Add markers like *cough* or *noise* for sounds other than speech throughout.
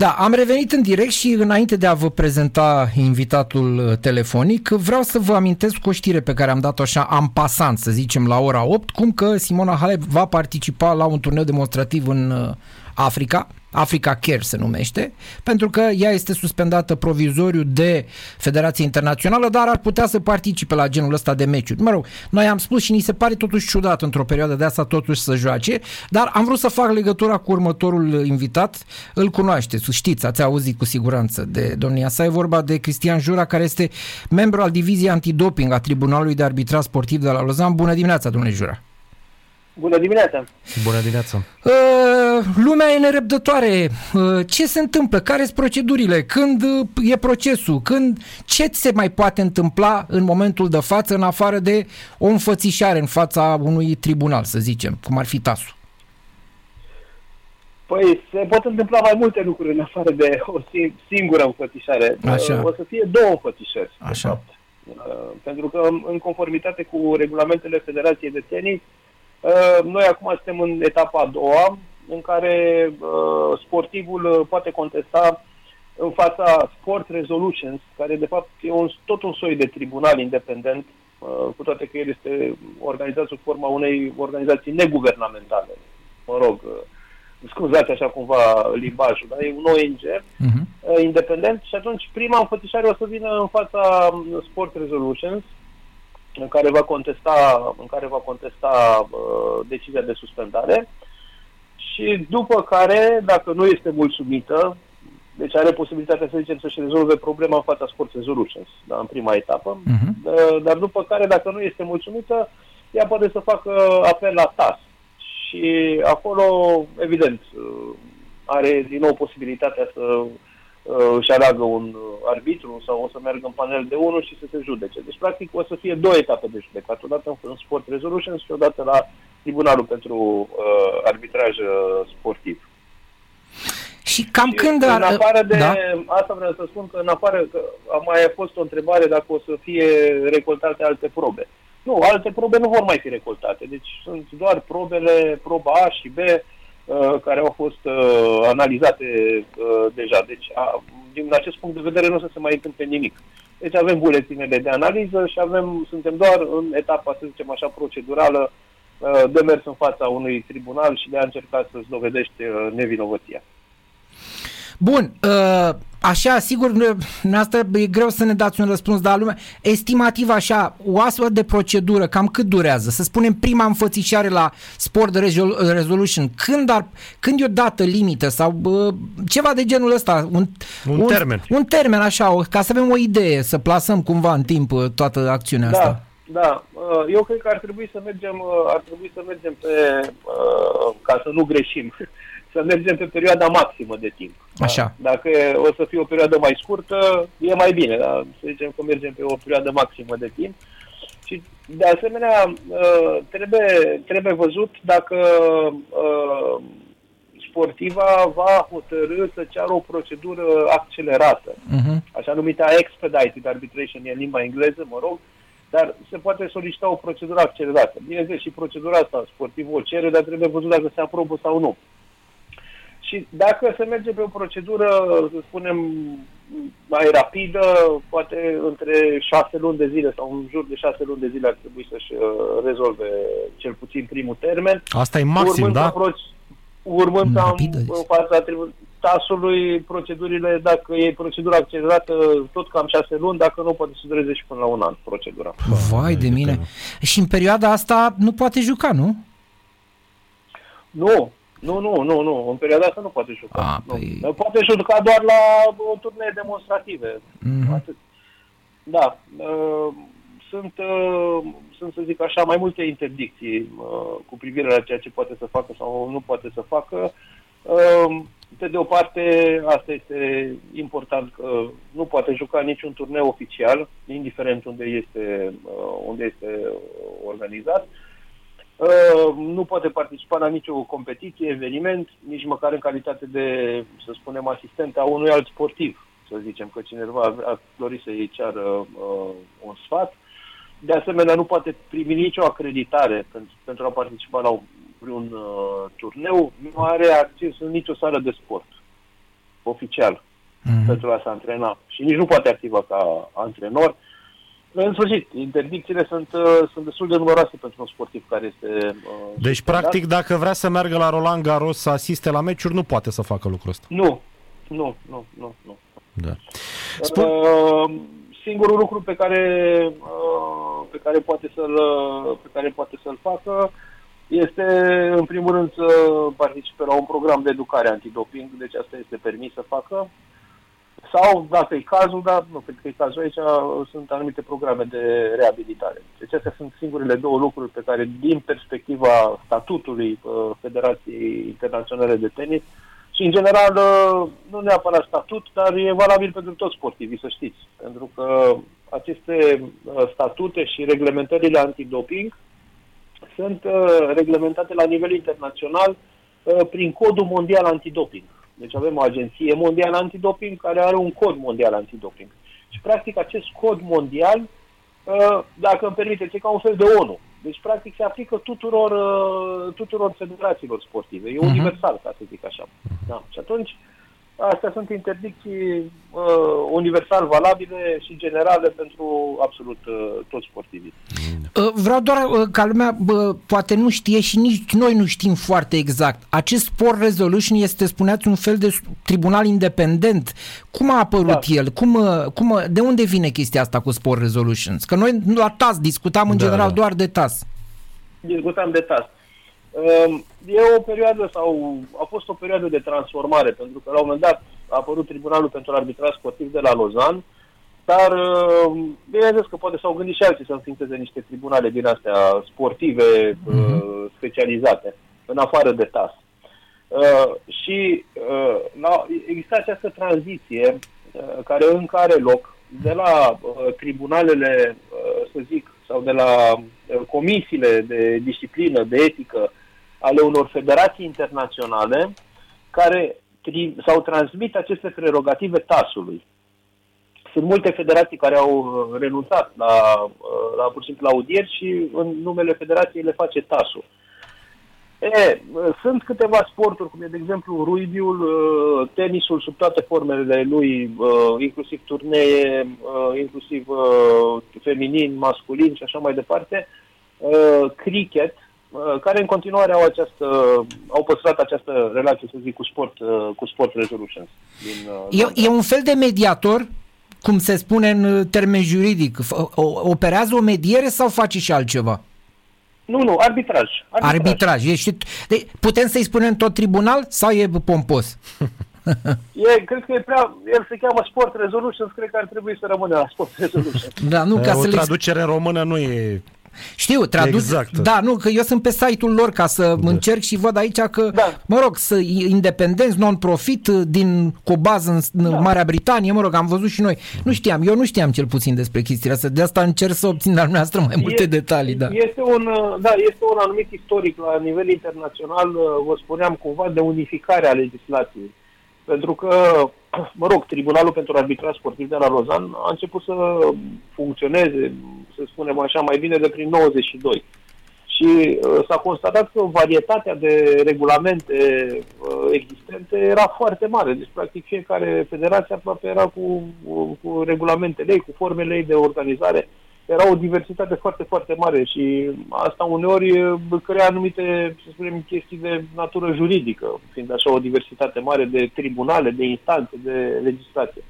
Da, am revenit în direct și înainte de a vă prezenta invitatul uh, telefonic, vreau să vă amintesc o știre pe care am dat-o așa am pasant, să zicem, la ora 8, cum că Simona Halep va participa la un turneu demonstrativ în uh, Africa, Africa Care se numește, pentru că ea este suspendată provizoriu de Federația Internațională, dar ar putea să participe la genul ăsta de meciuri. Mă rog, noi am spus și ni se pare totuși ciudat într-o perioadă de asta totuși să joace, dar am vrut să fac legătura cu următorul invitat. Îl cunoașteți, știți, ați auzit cu siguranță de domnia sa. E vorba de Cristian Jura, care este membru al diviziei antidoping a Tribunalului de Arbitrat Sportiv de la Lozan. Bună dimineața, domnule Jura! Bună dimineața! Bună dimineața! Uh, lumea e nerăbdătoare. Uh, ce se întâmplă? Care sunt procedurile? Când uh, e procesul? Când ce se mai poate întâmpla în momentul de față în afară de o înfățișare în fața unui tribunal, să zicem, cum ar fi TASU? Păi se pot întâmpla mai multe lucruri în afară de o singură înfățișare. Așa. O să fie două înfățișări. Așa. De fapt. Uh, pentru că în conformitate cu regulamentele Federației de Tenis, Uh, noi acum suntem în etapa a doua, în care uh, sportivul uh, poate contesta în fața Sport Resolutions, care de fapt e un, tot un soi de tribunal independent, cu toate că el este organizat sub forma unei organizații neguvernamentale. Mă rog, scuzați așa cumva limbajul, dar e un ONG uh-huh. independent și atunci prima înfățișare o să vină în fața Sport Resolutions, în care va contesta, în care va contesta uh, decizia de suspendare și după care, dacă nu este mulțumită, deci are posibilitatea, să zicem, să-și rezolve problema în fața Sports Resolutions, da, în prima etapă, uh-huh. dar după care, dacă nu este mulțumită, ea poate să facă apel la TAS. Și acolo, evident, uh, are din nou posibilitatea să uh, își aleagă un uh, arbitru sau o să meargă în panel de unul și să se judece. Deci, practic, o să fie două etape de judecat. Odată în Sport Resolution și odată la Tribunalul pentru uh, Arbitraj uh, Sportiv. Și cam și când... Ar... În afară de... Da? Asta vreau să spun că în afară... Că a mai fost o întrebare dacă o să fie recoltate alte probe. Nu, alte probe nu vor mai fi recoltate. Deci sunt doar probele, proba A și B, Uh, care au fost uh, analizate uh, deja. Deci, a, din acest punct de vedere, nu o să se mai întâmple nimic. Deci avem buletinele de analiză și avem, suntem doar în etapa, să zicem așa, procedurală uh, de mers în fața unui tribunal și de a încerca să-ți dovedești uh, nevinovăția. Bun, uh, așa, sigur, asta e greu să ne dați un răspuns, dar lumea, estimativ așa, o astfel de procedură, cam cât durează? Să spunem prima înfățișare la Sport Resolution, când, ar, când e o dată limită sau uh, ceva de genul ăsta? Un, un, un termen. Un termen, așa, ca să avem o idee, să plasăm cumva în timp uh, toată acțiunea da. asta. Da, eu cred că ar trebui să mergem, ar trebui să mergem pe, ca să nu greșim, *laughs* să mergem pe perioada maximă de timp. Așa. Da? Dacă o să fie o perioadă mai scurtă, e mai bine, dar să zicem că mergem pe o perioadă maximă de timp. Și, de asemenea, uh, trebuie, trebuie văzut dacă uh, sportiva va hotărâ să ceară o procedură accelerată, uh-huh. așa numită expedited arbitration în limba engleză, mă rog, dar se poate solicita o procedură accelerată. Bineînțeles, și procedura asta sportivul o cere, dar trebuie văzut dacă se aprobă sau nu. Și dacă se merge pe o procedură, să spunem, mai rapidă, poate între șase luni de zile sau în jur de șase luni de zile ar trebui să-și uh, rezolve cel puțin primul termen. Asta e maxim, urmând da? Proce- urmând ca în fața tasului procedurile, dacă e procedura accelerată, tot cam șase luni, dacă nu, poate să dureze și până la un an procedura. Vai de mine! Și în perioada asta nu poate juca, nu? Nu, nu, nu, nu, nu. În perioada asta nu poate juca. A, nu. Păi... Poate juca doar la uh, turnee demonstrative. Mm-hmm. Atât. Da. Uh, sunt, uh, sunt, să zic așa, mai multe interdicții uh, cu privire la ceea ce poate să facă sau nu poate să facă. Uh, pe de o parte, asta este important că nu poate juca niciun turneu oficial, indiferent unde este, uh, unde este organizat. Uh, Uh, nu poate participa la nicio competiție, eveniment, nici măcar în calitate de, să spunem, asistent a unui alt sportiv, să zicem că cineva a dori să-i ceară uh, un sfat. De asemenea, nu poate primi nicio acreditare pentru, pentru a participa la un uh, turneu, nu are acces în nicio sală de sport. oficial mm-hmm. pentru a se antrena și nici nu poate activa ca antrenor. În sfârșit, interdicțiile sunt, uh, sunt destul de numeroase pentru un sportiv care este... Uh, deci, practic, dacă vrea să meargă la Roland Garros să asiste la meciuri, nu poate să facă lucrul ăsta. Nu, nu, nu, nu. nu. Da. Spun... Uh, singurul lucru pe care, uh, pe care poate să-l, pe care poate să-l facă este, în primul rând, să participe la un program de educare antidoping, deci asta este permis să facă. Sau, dacă e cazul, dar nu cred că e cazul aici, sunt anumite programe de reabilitare. Deci astea sunt singurele două lucruri pe care, din perspectiva statutului uh, Federației Internaționale de Tenis, și, în general, uh, nu neapărat statut, dar e valabil pentru toți sportivii, să știți. Pentru că aceste uh, statute și reglementările antidoping sunt uh, reglementate la nivel internațional prin Codul Mondial Antidoping. Deci avem o agenție mondială antidoping care are un cod mondial antidoping. Și, practic, acest cod mondial, dacă îmi permiteți, e ca un fel de ONU. Deci, practic, se aplică tuturor, uh, tuturor federațiilor sportive. E uh-huh. universal, ca să zic așa. Uh-huh. Da. Și atunci, astea sunt interdicții uh, universal valabile și generale pentru absolut uh, toți sportivii. Uh, vreau doar uh, ca lumea uh, poate nu știe și nici noi nu știm foarte exact. Acest Sport Resolution este, spuneați, un fel de tribunal independent. Cum a apărut da. el? Cum, uh, cum, de unde vine chestia asta cu Sport Resolutions? Că noi la TAS discutam în da, general da. doar de TAS. Discutam de TAS. Uh, e o perioadă sau a fost o perioadă de transformare, pentru că la un moment dat a apărut Tribunalul pentru Arbitraj Sportiv de la Lozan, dar uh, bineînțeles că poate s-au gândit și alții să înființeze niște tribunale din astea sportive uh-huh. specializate, în afară de TAS. Uh, și uh, la, există această tranziție uh, care încă are loc de la uh, tribunalele, uh, să zic, sau de la uh, comisiile de disciplină, de etică ale unor federații internaționale care tri- sau transmit aceste prerogative TAS-ului. Sunt multe federații care au uh, renunțat la, uh, la pur și simplu, la audieri și în numele federației le face TAS-ul. E, sunt câteva sporturi, cum e de exemplu rugby-ul, tenisul sub toate formele lui, inclusiv turnee, inclusiv feminin, masculin și așa mai departe, cricket, care în continuare au această, au păstrat această relație, să zic, cu sport, cu sport resolutions. Din, e, e un fel de mediator, cum se spune în termen juridic. Operează o mediere sau face și altceva? Nu, nu, arbitraj. Arbitraj. arbitraj. Ești, de, putem să-i spunem tot tribunal sau e pompos? *laughs* e, cred că e prea, el se cheamă Sport Resolutions, cred că ar trebui să rămână la Sport *laughs* Resolutions. Da, nu, ca o să traducere în română nu e știu, traduc. Exact. Da, nu, că eu sunt pe site-ul lor ca să da. încerc și văd aici că, da. mă rog, să independenți, non-profit, din, cu o bază în da. Marea Britanie, mă rog, am văzut și noi. Nu știam, eu nu știam cel puțin despre chestia asta, de asta încerc să obțin de noastră mai multe e, detalii. Da. Este, un, da, este un anumit istoric la nivel internațional, vă spuneam cumva, de unificare a legislației. Pentru că mă rog, Tribunalul pentru Arbitraj Sportiv de la Rozan a început să funcționeze, să spunem așa, mai bine de prin 92. Și uh, s-a constatat că varietatea de regulamente uh, existente era foarte mare. Deci, practic, fiecare federație aproape era cu, cu regulamentele ei, cu formele ei de organizare era o diversitate foarte, foarte mare și asta uneori crea anumite, să spunem, chestii de natură juridică, fiind așa o diversitate mare de tribunale, de instanțe, de legislație.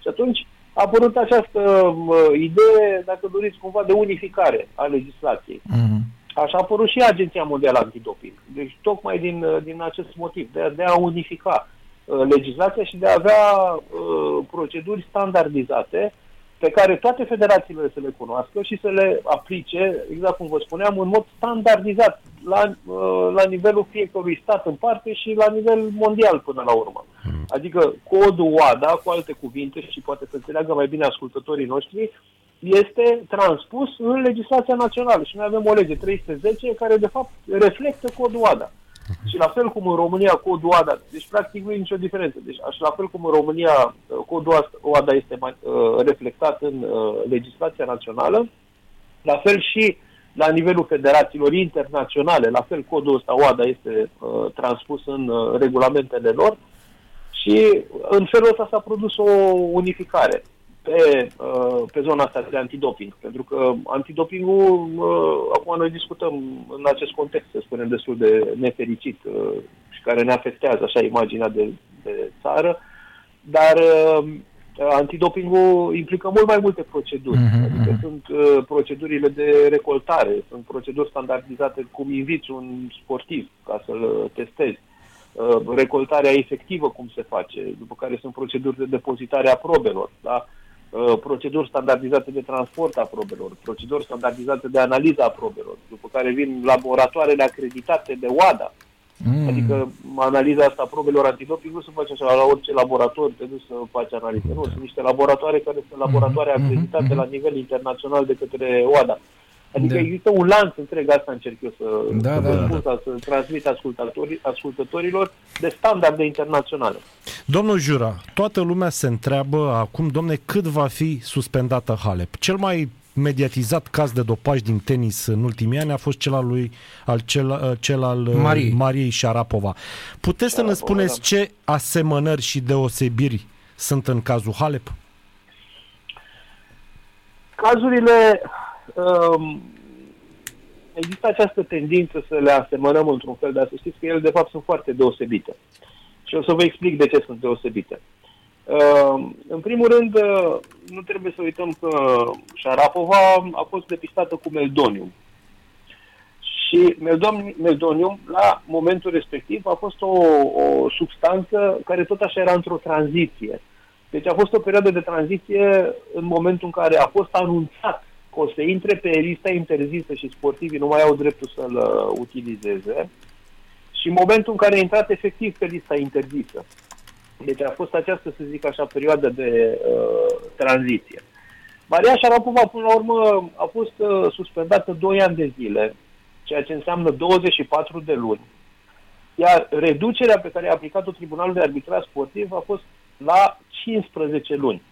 Și atunci a apărut această uh, idee, dacă doriți, cumva de unificare a legislației. Mm-hmm. Așa a apărut și Agenția Mondială Antidoping. Deci tocmai din, din acest motiv, de, de a unifica uh, legislația și de a avea uh, proceduri standardizate uh, pe care toate federațiile să le cunoască și să le aplice, exact cum vă spuneam, în mod standardizat la, uh, la nivelul fiecărui stat în parte și la nivel mondial până la urmă. Hmm. Adică codul WADA, cu alte cuvinte și poate să înțeleagă mai bine ascultătorii noștri, este transpus în legislația națională și noi avem o lege 310 care de fapt reflectă codul WADA. Și la fel cum în România codul ADA, deci practic nu e nicio diferență. Deci așa la fel cum în România uh, codul ADA este mai, uh, reflectat în uh, legislația națională, la fel și la nivelul federațiilor internaționale, la fel codul ăsta OADA este uh, transpus în uh, regulamentele lor Și în felul ăsta s-a produs o unificare pe, uh, pe zona asta de antidoping. Pentru că antidopingul, uh, acum noi discutăm în acest context, să spunem, destul de nefericit uh, și care ne afectează așa imaginea de, de țară, dar antidopingul implică mult mai multe proceduri. Mm-hmm. Adică mhm. sunt uh, procedurile de recoltare, sunt proceduri standardizate cum inviți un sportiv ca să-l testezi. Uh, recoltarea efectivă cum se face, după care sunt proceduri de depozitare a probelor, da? Uh, proceduri standardizate de transport a probelor, proceduri standardizate de analiză a probelor, după care vin laboratoarele acreditate de OADA, Mm. Adică analiza asta a probelor antidoping nu se face așa la orice laborator, te duci să faci analize. Nu, sunt niște laboratoare care sunt laboratoare mm-hmm. acreditate mm-hmm. la nivel internațional de către OADA. Adică da. există un lanț întreg, asta încerc eu să, da, să, da, da. Sau, să transmit ascultători, ascultătorilor de standarde internaționale. Domnul Jura, toată lumea se întreabă acum, domne, cât va fi suspendată Halep? Cel mai mediatizat caz de dopaj din tenis în ultimii ani a fost cel al lui al cel, uh, cel al uh, Marie. Mariei Șarapova. Puteți Șarapova, să ne spuneți da. ce asemănări și deosebiri sunt în cazul Halep? Cazurile um, există această tendință să le asemănăm într-un fel, dar să știți că ele de fapt sunt foarte deosebite. Și o să vă explic de ce sunt deosebite. Uh, în primul rând, uh, nu trebuie să uităm că Șarapova a fost depistată cu meldonium. Și meldonium, la momentul respectiv, a fost o, o substanță care tot așa era într-o tranziție. Deci a fost o perioadă de tranziție în momentul în care a fost anunțat că o să intre pe lista interzisă și sportivii nu mai au dreptul să-l uh, utilizeze și în momentul în care a intrat efectiv pe lista interzisă. Deci a fost această, să zic așa, perioadă de uh, tranziție. Maria Șarapova, până la urmă, a fost uh, suspendată 2 ani de zile, ceea ce înseamnă 24 de luni. Iar reducerea pe care a aplicat-o Tribunalul de Arbitraj Sportiv a fost la 15 luni.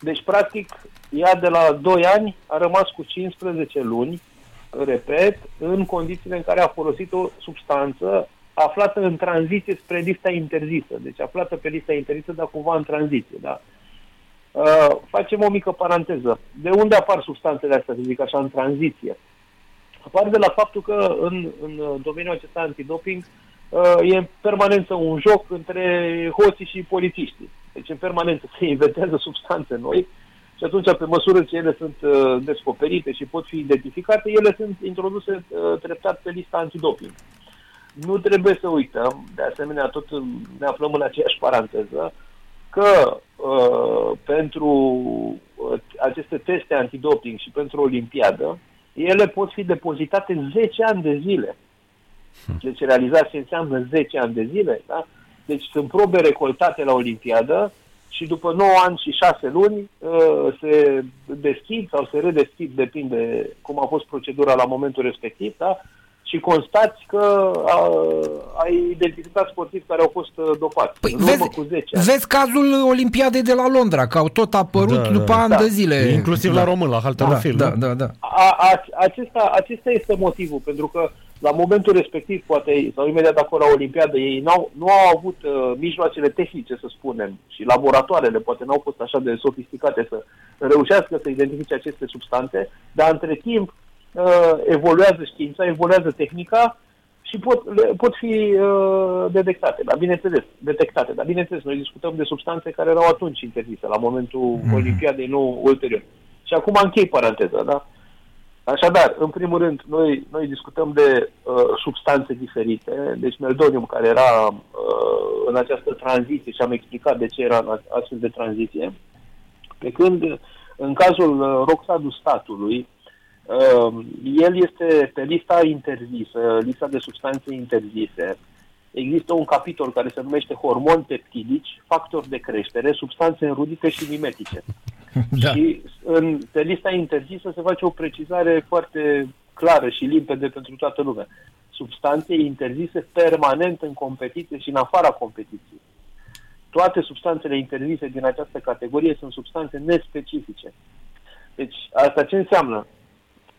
Deci, practic, ea de la 2 ani a rămas cu 15 luni, repet, în condițiile în care a folosit o substanță aflată în tranziție spre lista interzisă. Deci aflată pe lista interzisă, dar cumva în tranziție. Da? Uh, facem o mică paranteză. De unde apar substanțele astea, să zic așa, în tranziție? Apar de la faptul că în, în domeniul acesta antidoping uh, e în permanență un joc între hoții și polițiștii. Deci în permanență se inventează substanțe noi și atunci, pe măsură ce ele sunt uh, descoperite și pot fi identificate, ele sunt introduse uh, treptat pe lista antidoping. Nu trebuie să uităm, de asemenea, tot ne aflăm în aceeași paranteză, că uh, pentru uh, aceste teste antidoping și pentru Olimpiadă, ele pot fi depozitate 10 ani de zile. Hm. Deci realizați înseamnă 10 ani de zile, da? Deci sunt probe recoltate la Olimpiadă și după 9 ani și 6 luni uh, se deschid sau se redeschid, depinde cum a fost procedura la momentul respectiv, da? și constați că a, ai identificat sportivi care au fost uh, dopați. Păi vezi, cu 10 ani. vezi cazul Olimpiadei de la Londra, că au tot apărut da, după da. ani da. de zile. Inclusiv da. la român, la halterofil. Da, da, da, da. A, a, acesta, acesta este motivul, pentru că la momentul respectiv, poate, sau imediat acolo la Olimpiadă, ei n-au, nu au avut uh, mijloacele tehnice, să spunem, și laboratoarele poate n-au fost așa de sofisticate să reușească să identifice aceste substanțe, dar între timp uh, evoluează știința, evoluează tehnica și pot, pot fi uh, detectate, dar bineînțeles, detectate. Dar bineînțeles, noi discutăm de substanțe care erau atunci interzise, la momentul mm. Olimpiadei, nu ulterior. Și acum închei paranteza, da? Așadar, în primul rând, noi, noi discutăm de uh, substanțe diferite, deci meldonium care era uh, în această tranziție și am explicat de ce era în astfel de tranziție, pe când în cazul uh, roxadul statului, Uh, el este pe lista interzisă, lista de substanțe interzise. Există un capitol care se numește hormoni peptidici, factori de creștere, substanțe înrudite și mimetice. Da. Și în, pe lista interzisă se face o precizare foarte clară și limpede pentru toată lumea. Substanțe interzise permanent în competiție și în afara competiției. Toate substanțele interzise din această categorie sunt substanțe nespecifice. Deci, asta ce înseamnă?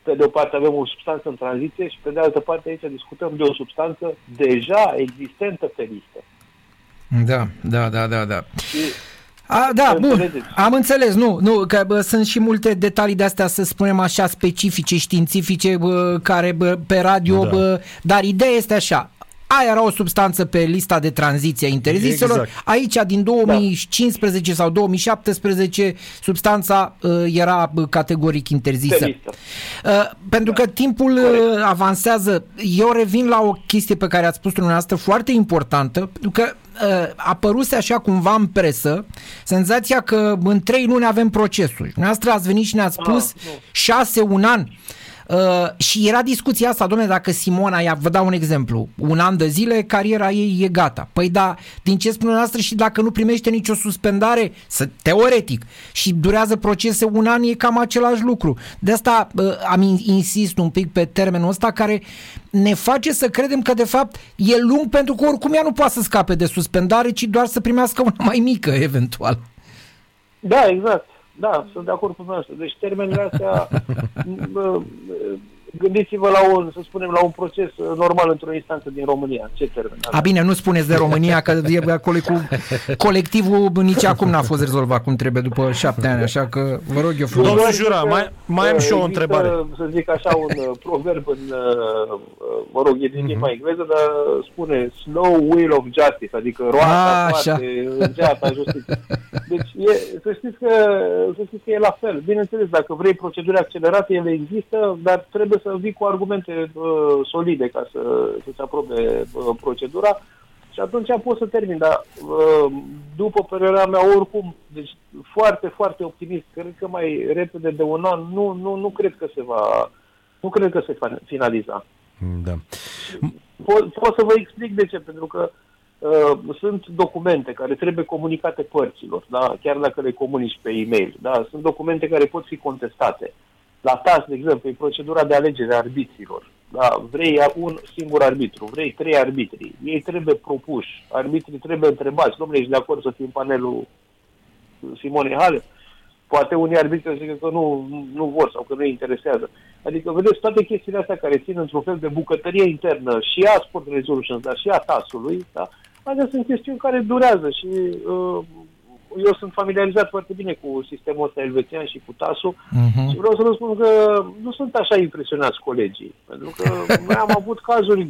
Pe de o parte avem o substanță în tranziție și pe de altă parte aici discutăm de o substanță deja existentă pe listă. Da, da, da, da, da. Și a, da, bun, am înțeles, nu, nu, că bă, sunt și multe detalii de astea, să spunem așa, specifice, științifice, bă, care bă, pe radio, da. bă, dar ideea este așa, aia era o substanță pe lista de tranziție a interziselor. Exact. Aici, din 2015 da. sau 2017, substanța uh, era uh, categoric interzisă. Uh, pentru da. că timpul uh, avansează. Eu revin la o chestie pe care ați spus dumneavoastră foarte importantă, pentru că uh, apăruse așa cumva în presă senzația că în trei luni avem procesul. Dumneavoastră ați venit și ne-ați ah, spus ah, șase, un an. Uh, și era discuția asta, domnule, dacă Simona, ia, vă dau un exemplu, un an de zile, cariera ei e gata. Păi da, din ce spune noastră și dacă nu primește nicio suspendare, să, teoretic, și durează procese un an, e cam același lucru. De asta uh, am insist un pic pe termenul ăsta care ne face să credem că de fapt e lung pentru că oricum ea nu poate să scape de suspendare, ci doar să primească una mai mică, *laughs* eventual. Da, exact. Da, sunt de acord cu dumneavoastră. Deci termenele astea *laughs* gândiți-vă la un, să spunem, la un proces normal într-o instanță din România. Ce termen? A, bine, nu spuneți de România, că e acolo cu colectivul nici acum n-a fost rezolvat cum trebuie după șapte ani, așa că vă rog eu frumos. Domnul Jura, mai, mai am și o întrebare. Să zic așa un uh, proverb în, uh, uh, mă rog, e din limba mm-hmm. engleză, dar spune slow will of justice, adică roata foarte îngeata justiție. Deci e, să, știți că, să știți că e la fel. Bineînțeles, dacă vrei proceduri accelerate, ele există, dar trebuie să vii cu argumente uh, solide ca să, să-ți aprobe uh, procedura și atunci poți să termin. Dar uh, după părerea mea, oricum, deci foarte, foarte optimist, cred că mai repede de un an, nu, nu, nu cred că se va, nu cred că se va finaliza. Da. Po- pot să vă explic de ce, pentru că uh, sunt documente care trebuie comunicate părților, da? chiar dacă le comunici pe e-mail. Da? Sunt documente care pot fi contestate. La TAS, de exemplu, e procedura de alegere a arbitrilor. Da, vrei un singur arbitru, vrei trei arbitri, ei trebuie propuși, arbitrii trebuie întrebați, domnule, ești de acord să fii în panelul Simone Hale? Poate unii arbitri zic că nu, nu vor sau că nu îi interesează. Adică, vedeți, toate chestiile astea care țin într-un fel de bucătărie internă și a Sport Resolutions, dar și a TAS-ului, da? Astea sunt chestiuni care durează și uh, eu sunt familiarizat foarte bine cu sistemul ăsta elvețian și cu TASU uh-huh. și vreau să vă spun că nu sunt așa impresionați colegii. Pentru că *laughs* noi am avut cazuri,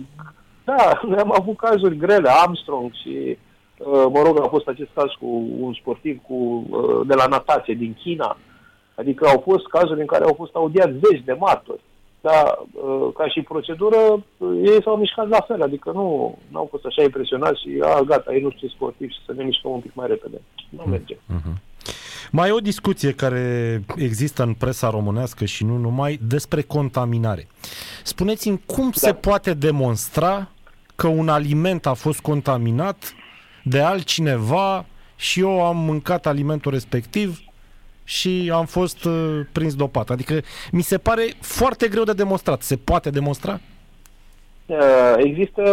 da, noi am avut cazuri grele, Armstrong și, uh, mă rog, a fost acest caz cu un sportiv cu, uh, de la natație din China. Adică au fost cazuri în care au fost audiați zeci de martori. Dar, uh, ca și procedură, ei s-au mișcat la fel, adică nu au fost așa impresionați și, a, gata, ei nu știu sportiv și să ne mișcăm un pic mai repede. Nu merge. Mm-hmm. Mai e o discuție care există în presa românească și nu numai despre contaminare. Spuneți-mi cum da. se poate demonstra că un aliment a fost contaminat de altcineva și eu am mâncat alimentul respectiv și am fost uh, prins dopat. Adică mi se pare foarte greu de demonstrat. Se poate demonstra? Uh, există,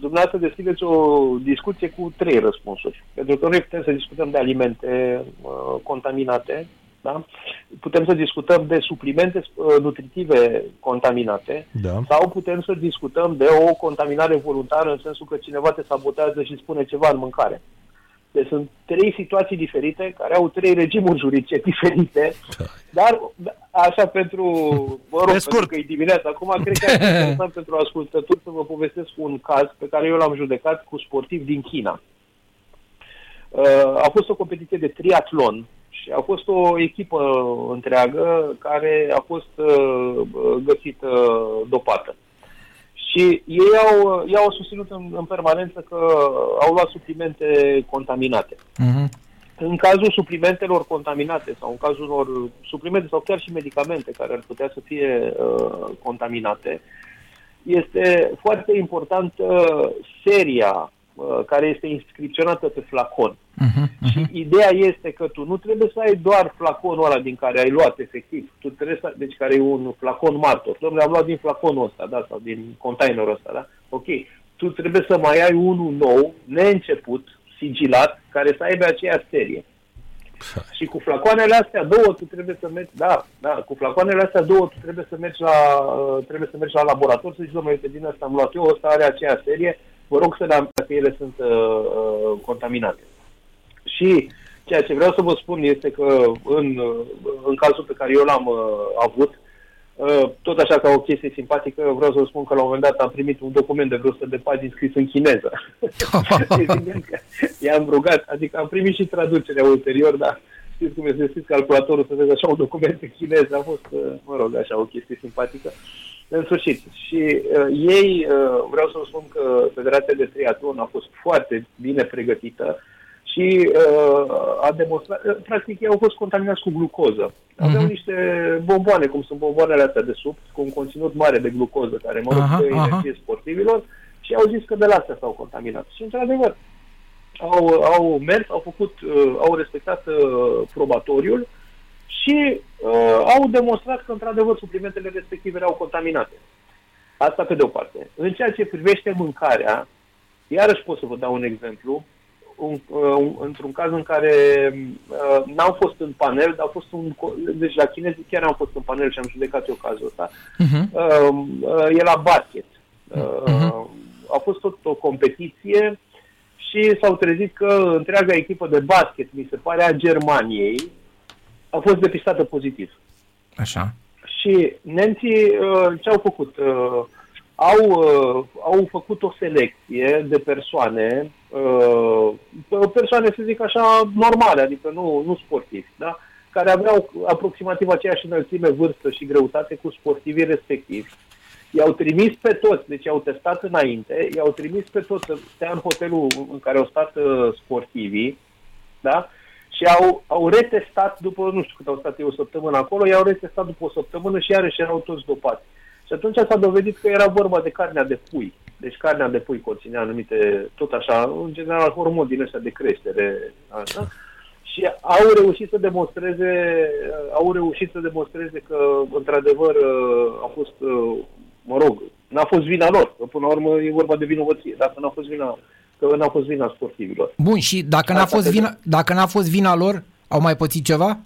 dumneavoastră deschideți o discuție cu trei răspunsuri. Pentru că noi putem să discutăm de alimente uh, contaminate, da? putem să discutăm de suplimente uh, nutritive contaminate da. sau putem să discutăm de o contaminare voluntară în sensul că cineva te sabotează și spune ceva în mâncare. Deci sunt trei situații diferite, care au trei regimuri juridice diferite, da. dar așa pentru, mă rog, pentru că e dimineața, acum cred că e interesant *laughs* pentru ascultători să vă povestesc un caz pe care eu l-am judecat cu sportiv din China. Uh, a fost o competiție de triatlon și a fost o echipă întreagă care a fost uh, găsită dopată. Și ei au, ei au susținut în, în permanență că au luat suplimente contaminate. Uh-huh. În cazul suplimentelor contaminate sau în cazul unor suplimente sau chiar și medicamente care ar putea să fie uh, contaminate, este foarte importantă seria Uh, care este inscripționată pe flacon. Uh-huh, uh-huh. Și ideea este că tu nu trebuie să ai doar flaconul ăla din care ai luat efectiv, tu trebuie să, deci care e un flacon martor. Domnule, am luat din flaconul ăsta, da, sau din containerul ăsta, da? Ok. Tu trebuie să mai ai unul nou, neînceput, sigilat, care să aibă aceeași serie. Și cu flacoanele astea două tu trebuie să mergi, da, da, cu flacoanele astea două tu trebuie să mergi la, uh, trebuie să mergi la laborator să zici, domnule, uite, din asta am luat eu, ăsta are aceeași serie, vă rog să ne dacă ele sunt uh, uh, contaminate. Și ceea ce vreau să vă spun este că în, uh, în cazul pe care eu l-am uh, avut, uh, tot așa ca o chestie simpatică, vreau să vă spun că la un moment dat am primit un document de vreo 100 de pagini scris în chineză. *laughs* Evident că i-am rugat, adică am primit și traducerea ulterior, dar știți cum este, știți calculatorul să vezi așa un document în chineză, a fost, uh, mă rog, așa o chestie simpatică. În sfârșit, și uh, ei, uh, vreau să vă spun că Federația de Triatlon a fost foarte bine pregătită și uh, a demonstrat, uh, practic ei au fost contaminați cu glucoză. Aveau uh-huh. niște bomboane, cum sunt bomboanele astea de sub, cu un conținut mare de glucoză, care mă rog, uh-huh, energie sportivilor, și au zis că de la astea s-au contaminat. Și într-adevăr, au, au mers, au făcut, uh, au respectat uh, probatoriul și uh, au demonstrat că, într-adevăr, suplimentele respective erau contaminate. Asta pe de-o parte. În ceea ce privește mâncarea, iarăși pot să vă dau un exemplu, un, uh, într-un caz în care uh, n-au fost în panel, dar au fost un... Deci la chinezi chiar am fost în panel și am judecat eu cazul ăsta. Uh-huh. Uh, uh, e la basket. Uh, uh-huh. A fost tot o competiție și s-au trezit că întreaga echipă de basket, mi se pare, a Germaniei, a fost depistată pozitiv. Așa. Și nemții uh, ce au făcut? Uh, au, uh, au făcut o selecție de persoane, uh, persoane, să zic așa, normale, adică nu, nu sportivi, da? care aveau aproximativ aceeași înălțime, vârstă și greutate cu sportivii respectivi. I-au trimis pe toți, deci i-au testat înainte, i-au trimis pe toți să stea în hotelul în care au stat uh, sportivii, da? și au, au retestat după, nu știu cât au stat eu o săptămână acolo, i-au retestat după o săptămână și iarăși erau toți dopați. Și atunci s-a dovedit că era vorba de carnea de pui. Deci carnea de pui conținea anumite, tot așa, în general, hormoni din ăștia de creștere. Așa. Și au reușit să demonstreze, au reușit să demonstreze că, într-adevăr, a fost, mă rog, n-a fost vina lor. Că, până la urmă, e vorba de vinovăție. Dacă n-a fost vina, că n-a fost vina sportivilor. Bun, și dacă n-a, fost vina, dacă n-a fost vina lor, au mai pățit ceva?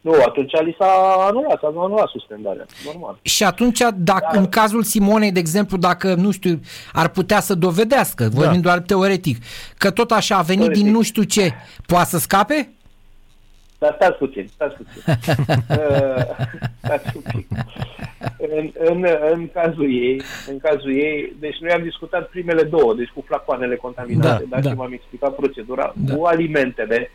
Nu, atunci li s-a anulat, s-a anulat suspendarea, normal. Și atunci, dacă, da. în cazul Simonei, de exemplu, dacă, nu știu, ar putea să dovedească, da. vorbim doar teoretic, că tot așa a venit teoretic. din nu știu ce, poate să scape? Dar stați puțin, stați puțin. uh, *laughs* stați puțin. În, în, în, cazul ei, în cazul ei, deci noi am discutat primele două, deci cu flacoanele contaminate, da, dar da. și v-am explicat procedura, da. cu alimentele,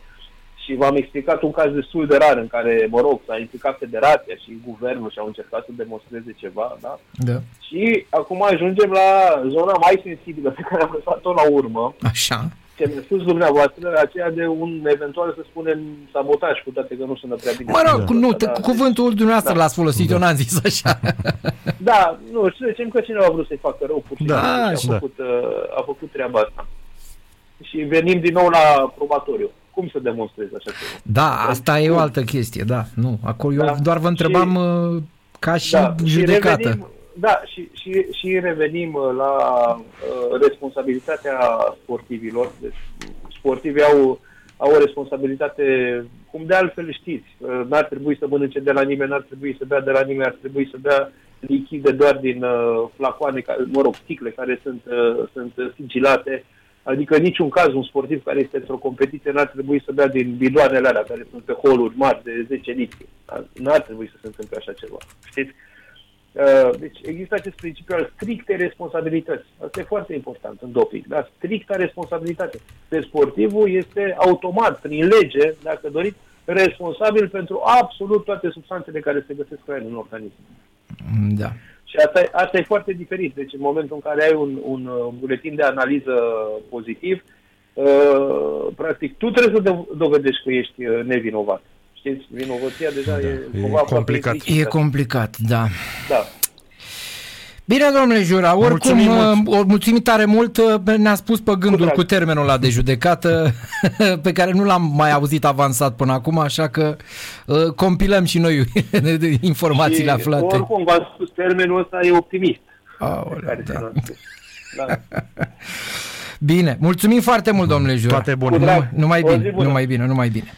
și v-am explicat un caz destul de rar în care, mă rog, s-a implicat federația și guvernul și au încercat să demonstreze ceva, da? Da. Și acum ajungem la zona mai sensibilă pe care am lăsat-o la urmă. Așa. Ce mi-a spus dumneavoastră, aceea de un eventual, să spunem, sabotaj, cu toate că nu sună prea bine. Mă rog, da. nu, te, da, cuvântul dumneavoastră da. l-ați folosit, da. eu n-am zis așa. *laughs* Da, nu, să zicem că cineva a vrut să-i facă rău, pur și da, a, făcut, da. a făcut treaba asta. Și venim din nou la probatoriu cum să demonstrezi așa ceva? Da, asta e o altă chestie, da. Nu, acolo da. eu doar vă întrebam și, uh, ca și da, judecată. Și revenim, da, și, și, și revenim uh, la uh, responsabilitatea sportivilor. Deci, sportivii au, au o responsabilitate, cum de altfel știți, uh, n-ar trebui să mănânce de la nimeni, n-ar trebui să bea de la nimeni, ar trebui să bea lichide doar din uh, flacoane, mă rog, sticle care sunt, uh, sunt sigilate Adică niciun caz un sportiv care este într-o competiție n-ar trebui să bea din bidoanele alea care sunt pe holuri mari de 10 litri. N-ar trebui să se întâmple așa ceva. Știți? Uh, deci există acest principiu al stricte responsabilități. Asta e foarte important în doping. Da? Stricta responsabilitate. Deci sportivul este automat, prin lege, dacă doriți, responsabil pentru absolut toate substanțele care se găsesc la el în organism. Da. Și asta, asta e foarte diferit. Deci în momentul în care ai un, un, un buletin de analiză pozitiv, uh, practic tu trebuie să dovedești că ești uh, nevinovat. Știți, vinovăția deja da, e, e complicat. E complicat, da. Da. Bine, domnule Jura, oricum, mulțumim, mult. Uh, mulțumim tare mult, uh, ne-a spus pe gândul cu, cu termenul ăla de judecată, *laughs* pe care nu l-am mai auzit avansat până acum, așa că uh, compilăm și noi *laughs* informațiile și aflate. Oricum, v-am spus, termenul ăsta e optimist. Aolea, da. da. *laughs* Bine, mulțumim foarte mult, domnule Jura. Toate bune. Numai, numai bine, numai bine, numai bine.